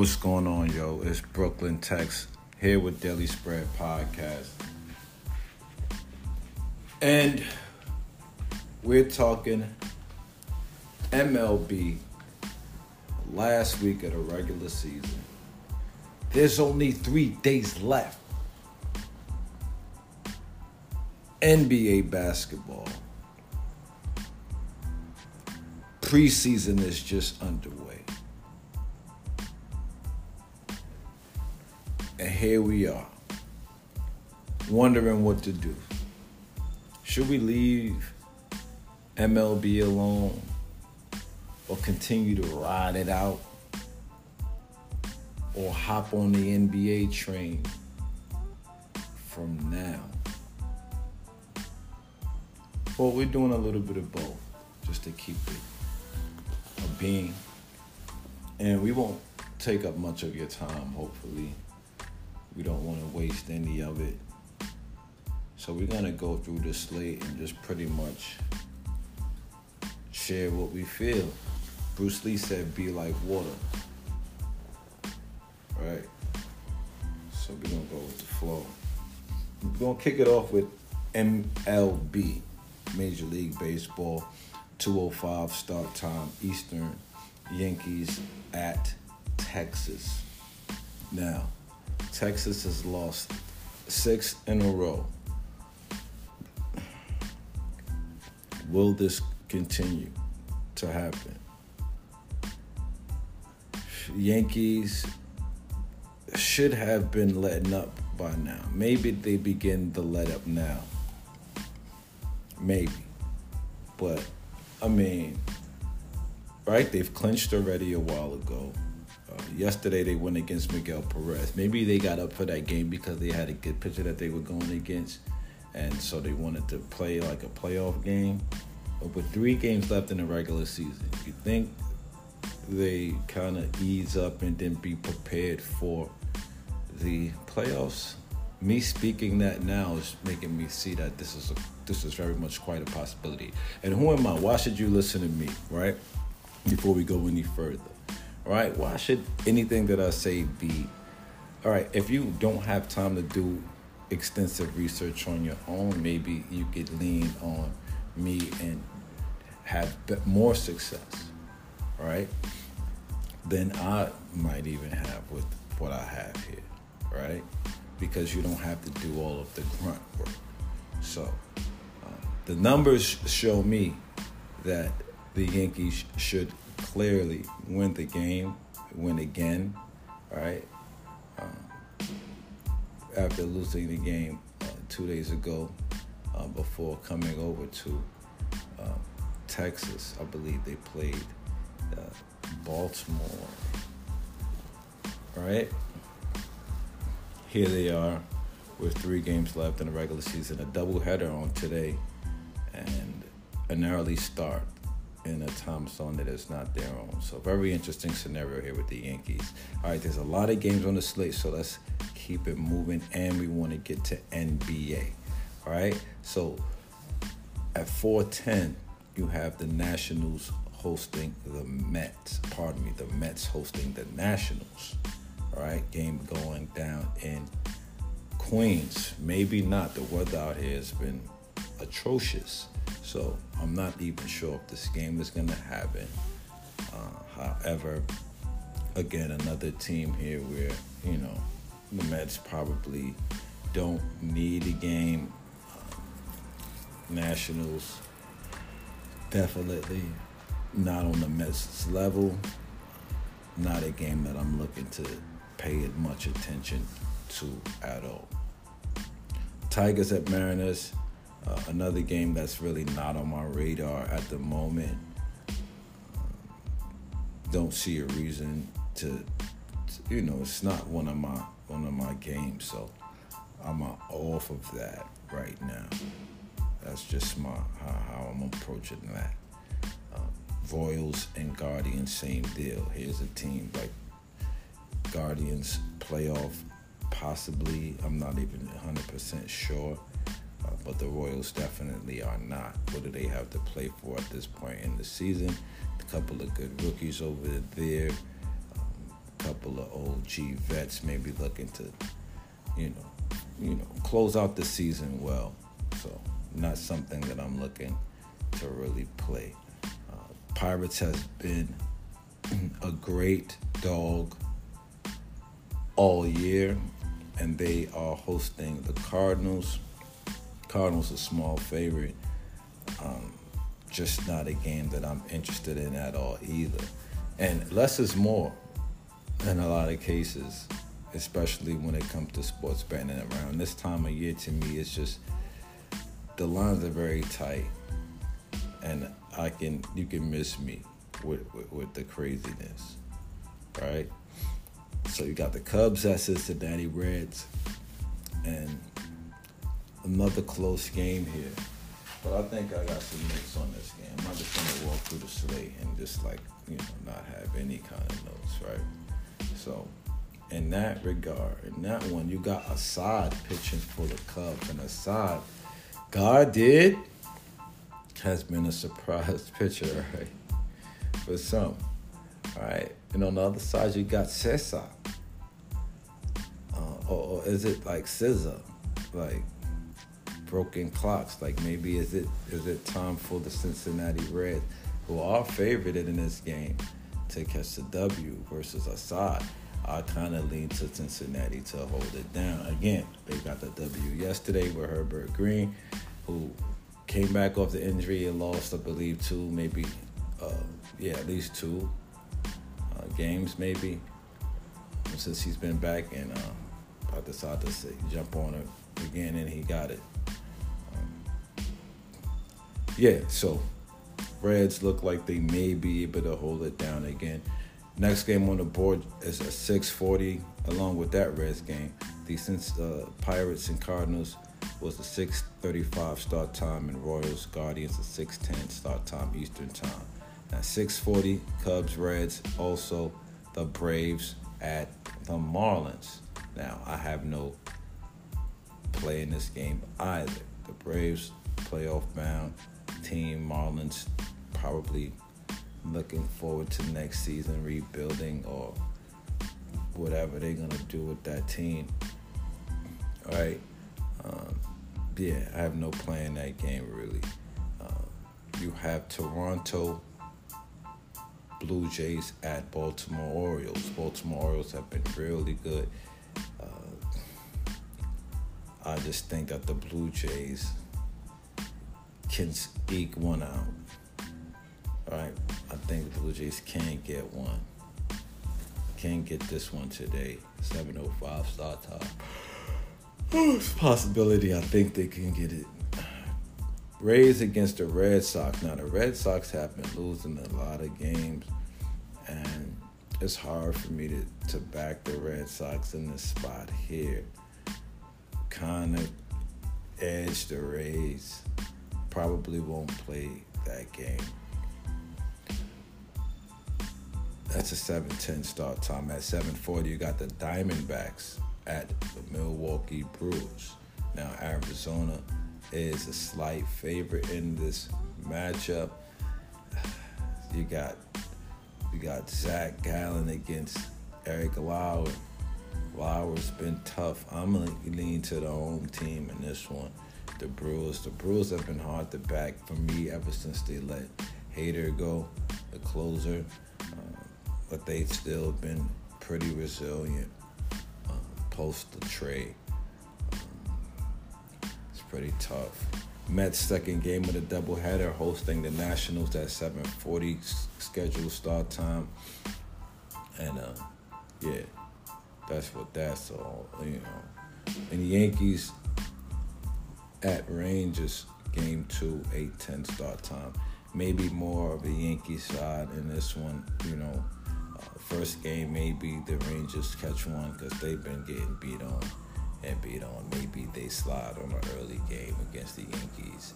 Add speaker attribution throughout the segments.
Speaker 1: What's going on, yo? It's Brooklyn Tex here with Daily Spread Podcast. And we're talking MLB last week of the regular season. There's only three days left. NBA basketball. Preseason is just underway. And here we are, wondering what to do. Should we leave MLB alone or continue to ride it out or hop on the NBA train from now? Well, we're doing a little bit of both just to keep it a being. And we won't take up much of your time, hopefully. We don't want to waste any of it. So we're going to go through the slate and just pretty much share what we feel. Bruce Lee said, be like water. Right? So we're going to go with the flow. We're going to kick it off with MLB, Major League Baseball, 205 start time Eastern, Yankees at Texas. Now, Texas has lost six in a row. Will this continue to happen? Yankees should have been letting up by now. Maybe they begin to let up now. Maybe. But, I mean, right? They've clinched already a while ago. Yesterday they went against Miguel Perez. Maybe they got up for that game because they had a good pitcher that they were going against, and so they wanted to play like a playoff game. But with three games left in the regular season, you think they kind of ease up and then be prepared for the playoffs? Me speaking that now is making me see that this is a, this is very much quite a possibility. And who am I? Why should you listen to me, right? Before we go any further right? Why should anything that I say be all right? If you don't have time to do extensive research on your own, maybe you could lean on me and have more success, right? Than I might even have with what I have here, right? Because you don't have to do all of the grunt work. So um, the numbers show me that the Yankees should clearly win the game, win again, right? Um, after losing the game uh, two days ago, uh, before coming over to uh, Texas, I believe they played uh, Baltimore, right? Here they are with three games left in the regular season, a doubleheader on today, and an early start in a time zone that is not their own. So very interesting scenario here with the Yankees. All right, there's a lot of games on the slate, so let's keep it moving, and we want to get to NBA. All right, so at 4:10, you have the Nationals hosting the Mets. Pardon me, the Mets hosting the Nationals. All right, game going down in Queens. Maybe not. The weather out here has been atrocious. So I'm not even sure if this game is going to happen. Uh, however, again, another team here where, you know, the Mets probably don't need a game. Uh, Nationals definitely not on the Mets level. Not a game that I'm looking to pay much attention to at all. Tigers at Mariners. Uh, another game that's really not on my radar at the moment. don't see a reason to, to, you know, it's not one of my one of my games, so I'm off of that right now. That's just my how, how I'm approaching that. Uh, Royals and Guardians, same deal. Here's a team like Guardians playoff, possibly. I'm not even 100% sure but the Royals definitely are not. What do they have to play for at this point in the season? A couple of good rookies over there, um, a couple of OG vets maybe looking to, you know, you know, close out the season well. So not something that I'm looking to really play. Uh, Pirates has been a great dog all year, and they are hosting the Cardinals. Cardinals a small favorite. Um, just not a game that I'm interested in at all either. And less is more in a lot of cases, especially when it comes to sports betting. Around this time of year, to me, it's just the lines are very tight, and I can you can miss me with with, with the craziness, right? So you got the Cubs at Cincinnati Reds, and another close game here. But I think I got some notes on this game. I'm not just gonna walk through the slate and just like you know not have any kind of notes, right? So in that regard, in that one, you got Assad pitching for the Cubs, and Assad, God did, has been a surprise pitcher, right? For some, all right. And on the other side, you got Cesar, uh, or, or is it like Scissor, like? Broken clocks. Like maybe is it is it time for the Cincinnati Reds, who are favored in this game, to catch the W versus Assad? I kind of lean to Cincinnati to hold it down. Again, they got the W yesterday with Hunter Greene, who came back off the injury and lost, I believe, two, maybe, uh, yeah, at least two uh, games, maybe, since he's been back. And uh, I decided to say, jump on it again, and he got it yeah, so Reds look like they may be able to hold it down again. Next game on the board is a 640. Along with that Reds game, the since uh, Pirates and Cardinals was a 6:35 start time, and Royals Guardians a 6:10 start time Eastern time. Now 6:40, Cubs Reds also the Braves at the Marlins. Now I have no play in this game either. The Braves playoff bound team. Marlins probably looking forward to next season rebuilding or whatever they're gonna do with that team. All right. Um, yeah, I have no play in that game really. Uh, you have Toronto Blue Jays at Baltimore Orioles. Baltimore Orioles have been really good. Uh, I just think that the Blue Jays can eke one out. All right, I think the Blue Jays can get one. Can get this one today. 705 start time. it's a possibility. I think they can get it. Rays against the Red Sox. Now the Red Sox have been losing a lot of games, and it's hard for me to, to back the Red Sox in this spot here. Kind of edge the Rays probably won't play that game. That's a 7:10 start time. At 7:40, you got the Diamondbacks at the Milwaukee Brewers. Now Arizona is a slight favorite in this matchup. You got you got Zach Gallen against Eric Lauer. Lauer's been tough. I'm gonna lean to the home team in this one the Brewers. The Brewers have been hard to back for me ever since they let Hader go, the closer. Uh, but they've still been pretty resilient uh, post the trade. Um, it's pretty tough. Mets second game of the doubleheader hosting the Nationals at 7:40 scheduled start time, and uh, yeah, that's what that's all. You know, and the Yankees at Rangers game two, 8-10 start time. Maybe more of a Yankee side in this one. You know, uh, first game maybe the Rangers catch one because they've been getting beat on and beat on. Maybe they slide on an early game against the Yankees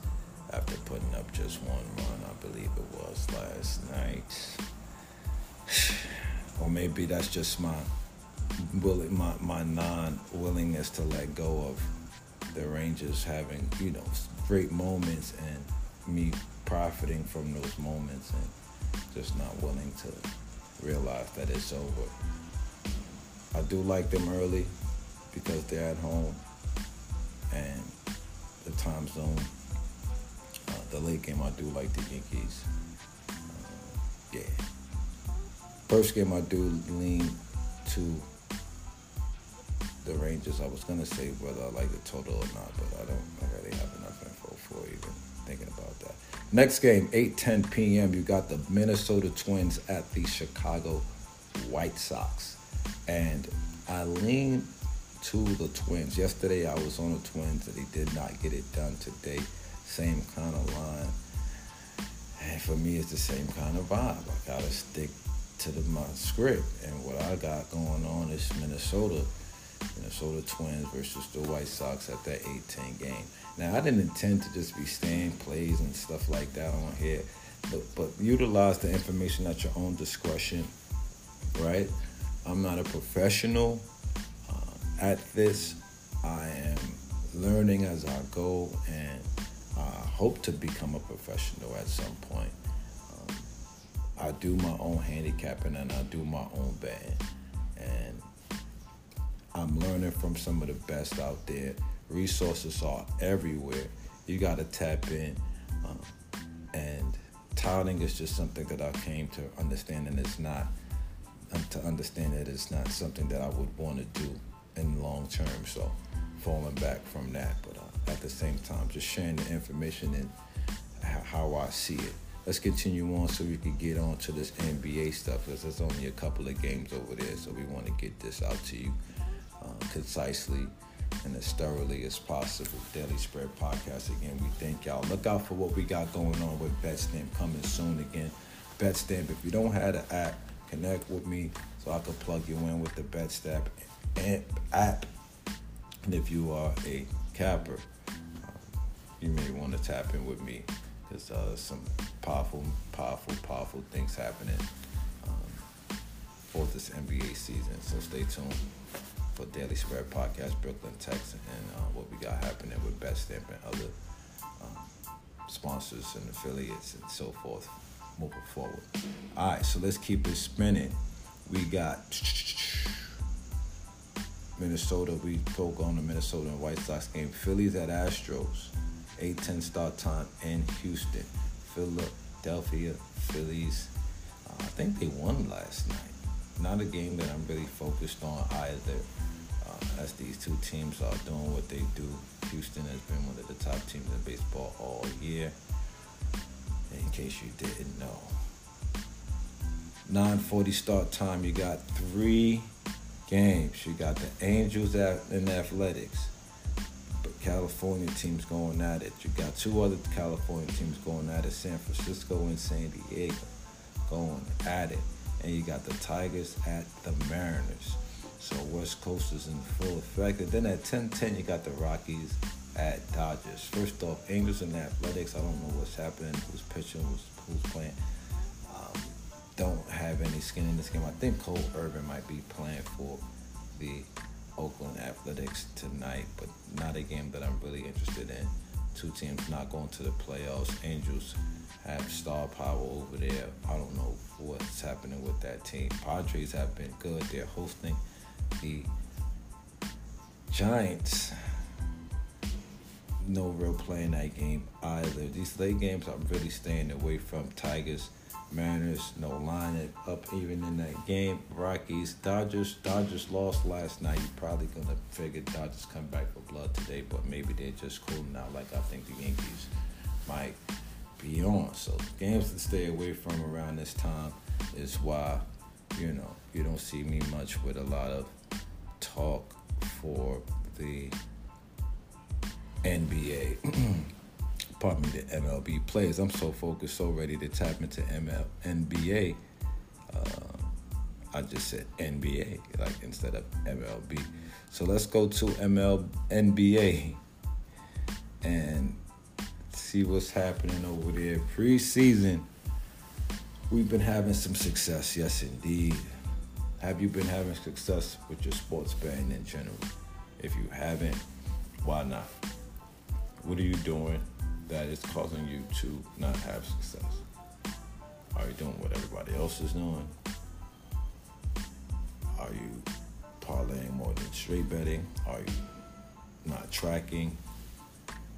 Speaker 1: after putting up just one run. I believe it was last night. or maybe that's just my my my non willingness to let go of the Rangers having, you know, great moments and me profiting from those moments and just not willing to realize that it's over. I do like them early because they're at home and the time zone. Uh, the late game, I do like the Yankees. Uh, yeah. First game, I do lean to the Rangers. I was gonna say whether I like the total or not, but I don't I really have enough info for even thinking about that. Next game, 8:10 p.m. You got the Minnesota Twins at the Chicago White Sox, and I lean to the Twins. Yesterday I was on the Twins and they did not get it done today. Same kind of line. And for me, it's the same kind of vibe. I gotta stick to the, my script, and what I got going on is Minnesota Minnesota Twins versus the White Sox at that 8-10 game. Now I didn't intend to just be staying plays and stuff like that on here, but but utilize the information at your own discretion, right? I'm not a professional uh, at this. I am learning as I go, and I hope to become a professional at some point. Um, I do my own handicapping and I do my own betting, I'm learning from some of the best out there. Resources are everywhere. You got to tap in. Um, and touting is just something that I came to understand, and it's not um, to understand that it's not something that I would want to do in long term. So falling back from that, but uh, at the same time, just sharing the information and how I see it. Let's continue on so we can get on to this NBA stuff because there's only a couple of games over there, so we want to get this out to you uh, concisely and as thoroughly as possible. Daily Spread Podcast again. We thank y'all. Look out for what we got going on with BetStamp coming soon again. BetStamp. If you don't have the app, connect with me so I can plug you in with the BetStamp app. And if you are a capper, uh, you may want to tap in with me because uh, some powerful, powerful, powerful things happening um, for this NBA season. So stay tuned for Daily Spread Podcast, Brooklyn, Tex, and uh, what we got happening with BetStamp and other um, sponsors and affiliates and so forth moving forward. All right, so let's keep it spinning. We got Minnesota. We spoke on the Minnesota and White Sox game. Phillies at Astros. 8-10 start time in Houston. Philadelphia Phillies. Uh, I think they won last night. Not a game that I'm really focused on either uh, as these two teams are doing what they do. Houston has been one of the top teams in baseball all year. In case you didn't know. 9:40 start time. You got three games. You got the Angels and the Athletics. But California teams going at it. You got two other California teams going at it. San Francisco and San Diego going at it. And you got the Tigers at the Mariners. So West Coast is in full effect. And then at 10-10, you got the Rockies at Dodgers. First off, Angels and Athletics. I don't know what's happening. Who's pitching? Who's, who's playing? Um, don't have any skin in this game. I think Cole Irvin might be playing for the Oakland Athletics tonight, but not a game that I'm really interested in. Two teams not going to the playoffs. Angels have star power over there. I don't know what's happening with that team. Padres have been good. They're hosting the Giants, no real play in that game either. These late games, I'm really staying away from Tigers. Mariners, no line up even in that game. Rockies, Dodgers, Dodgers lost last night. You're probably gonna figure Dodgers come back for blood today, but maybe they're just cooling out like I think the Yankees might be on. So games to stay away from around this time is why, you know, you don't see me much with a lot of talk for the NBA. pardon me, the MLB players. I'm so focused, so ready to tap into ML, NBA. Uh, I just said NBA, like instead of MLB. So let's go to ML NBA and see what's happening over there. Preseason, we've been having some success, yes indeed. Have you been having success with your sports betting in general? If you haven't, why not? What are you doing that is causing you to not have success? Are you doing what everybody else is doing? Are you parlaying more than straight betting? Are you not tracking?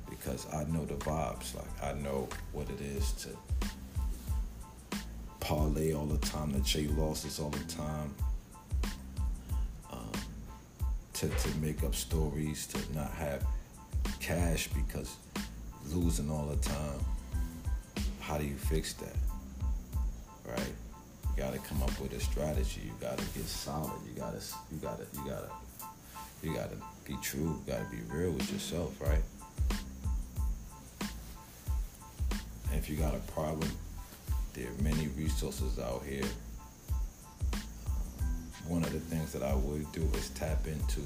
Speaker 1: Because I know the vibes. Like I know what it is to parlay all the time, to trade losses all the time, um, to to make up stories, to not have cash because losing all the time. How do you fix that? Right? You gotta come up with a strategy. You gotta get solid. You gotta you gotta you gotta you gotta be true. You gotta be real with yourself, right? And if you got a problem, there are many resources out here. One of the things that I would do is tap into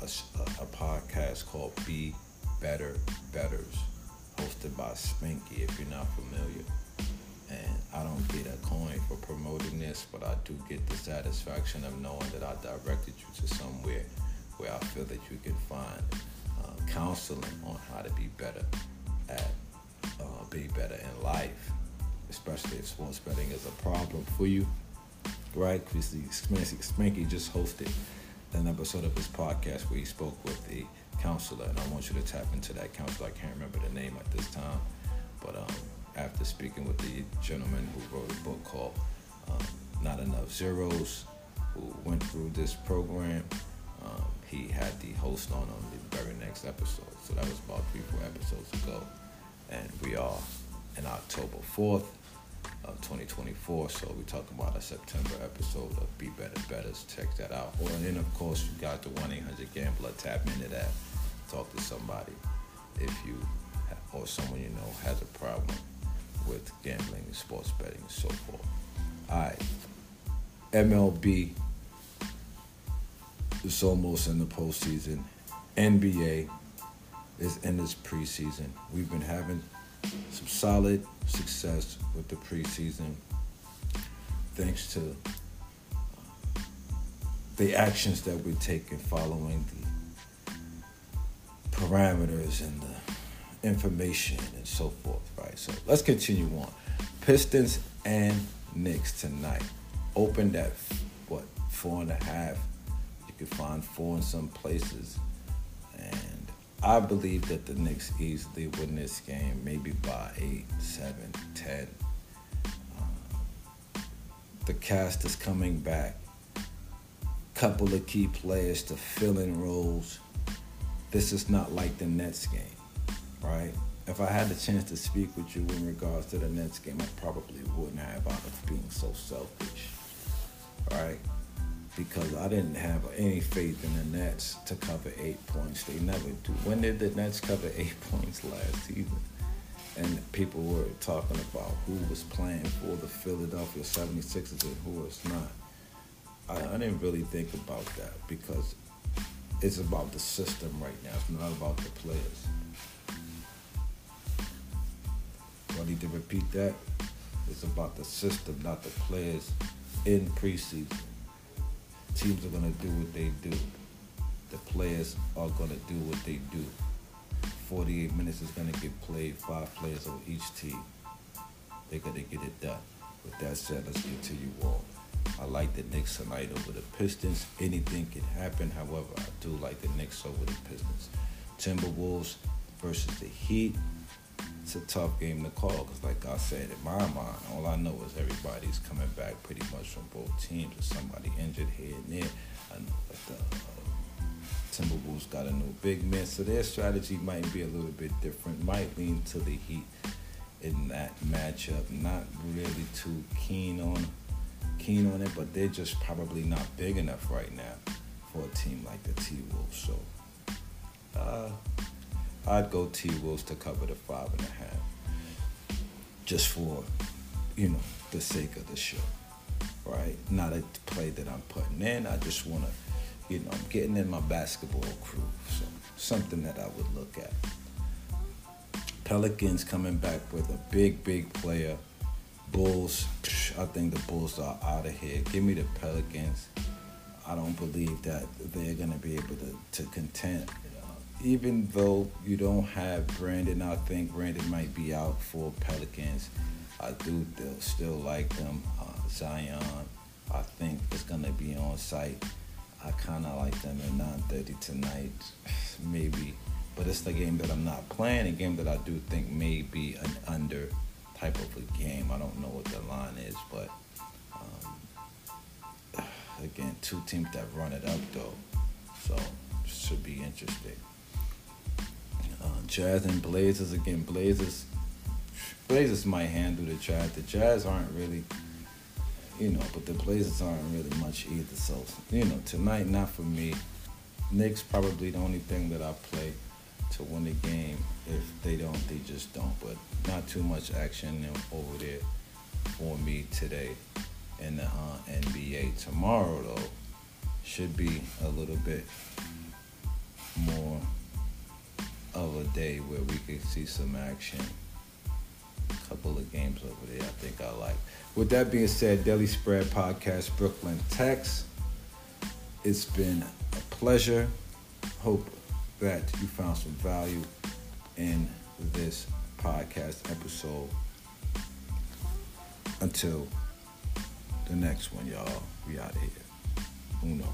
Speaker 1: a, a, a podcast called Be Better Betters, hosted by Spanky, if you're not familiar. And I don't get a coin for promoting this, but I do get the satisfaction of knowing that I directed you to somewhere where I feel that you can find uh, counseling on how to be better at uh, be better in life, especially if sports betting is a problem for you. Right? Because Spanky just hosted an episode of his podcast where he spoke with a counselor, and I want you to tap into that counselor. I can't remember the name at this time, but um, after speaking with the gentleman who wrote a book called um, Not Enough Zeros, who went through this program, um, he had the host on on the very next episode. So that was about three, four episodes ago, and we are in October 4th of 2024. So we're talking about a September episode of Be Better Betters. Check that out. Or and then of course you got the 1-800 Gambler. Tap into that. Talk to somebody if you or someone you know has a problem with gambling sports betting and so forth. All right. MLB is almost in the postseason. NBA is in its preseason. We've been having some solid success with the preseason thanks to uh, the actions that we're taking following the parameters and the information and so forth, right? So let's continue on. Pistons and Knicks tonight. Opened at what four and a half. You can find four in some places, I believe that the Knicks easily win this game, maybe by 8, 7, 10. Uh, the cast is coming back. Couple of key players to fill in roles. This is not like the Nets game, right? If I had the chance to speak with you in regards to the Nets game, I probably wouldn't have out of being so selfish? Because I didn't have any faith in the Nets to cover eight points. They never do. When did the Nets cover eight points last season? And people were talking about who was playing for the Philadelphia 76ers and who was not. I, I didn't really think about that because it's about the system right now. It's not about the players. I need to repeat that? It's about the system, not the players in preseason teams are going to do what they do. The players are going to do what they do. 48 minutes is going to get played, five players on each team. They're going to get it done. With that said, let's get to you all. I like the Knicks tonight over the Pistons. Anything can happen. However, I do like the Knicks over the Pistons. Timberwolves versus the Heat it's a tough game to call because, like I said, in my mind, all I know is everybody's coming back pretty much from both teams. There's somebody injured here and there. I know that the uh, Timberwolves got a new big man, so their strategy might be a little bit different. Might lean to the Heat in that matchup. Not really too keen on keen on it, but they're just probably not big enough right now for a team like the T Wolves. So. Uh, I'd go T Wolves to cover the five and a half, just for, you know, the sake of the show, right? Not a play that I'm putting in. I just want to, you know, I'm getting in my basketball crew, so something that I would look at. Pelicans coming back with a big, big player. Bulls, I think the Bulls are out of here. Give me the Pelicans. I don't believe that they're going to be able to, to contend even though you don't have Brandon, I think Brandon might be out for Pelicans. I do still like them. Uh, Zion, I think is going to be on site. I kind of like them at 9:30 tonight, maybe. But it's the game that I'm not playing. A game that I do think may be an under type of a game. I don't know what the line is, but um, again, two teams that run it up though, so should be interesting. Jazz and Blazers again. Blazers, Blazers might handle the Jazz. The Jazz aren't really you know, but the Blazers aren't really much either. So, you know, tonight, not for me. Knicks probably the only thing that I play to win the game. If they don't, they just don't. But not too much action over there for me today in the uh, NBA. Tomorrow, though, should be a little bit more of a day where we could see some action A couple of games over there I think I like. With that being said, Daily Spread Podcast, Brooklyn, Tex. It's been a pleasure. Hope that you found some value in this podcast episode. Until the next one, y'all. We out of here. Uno.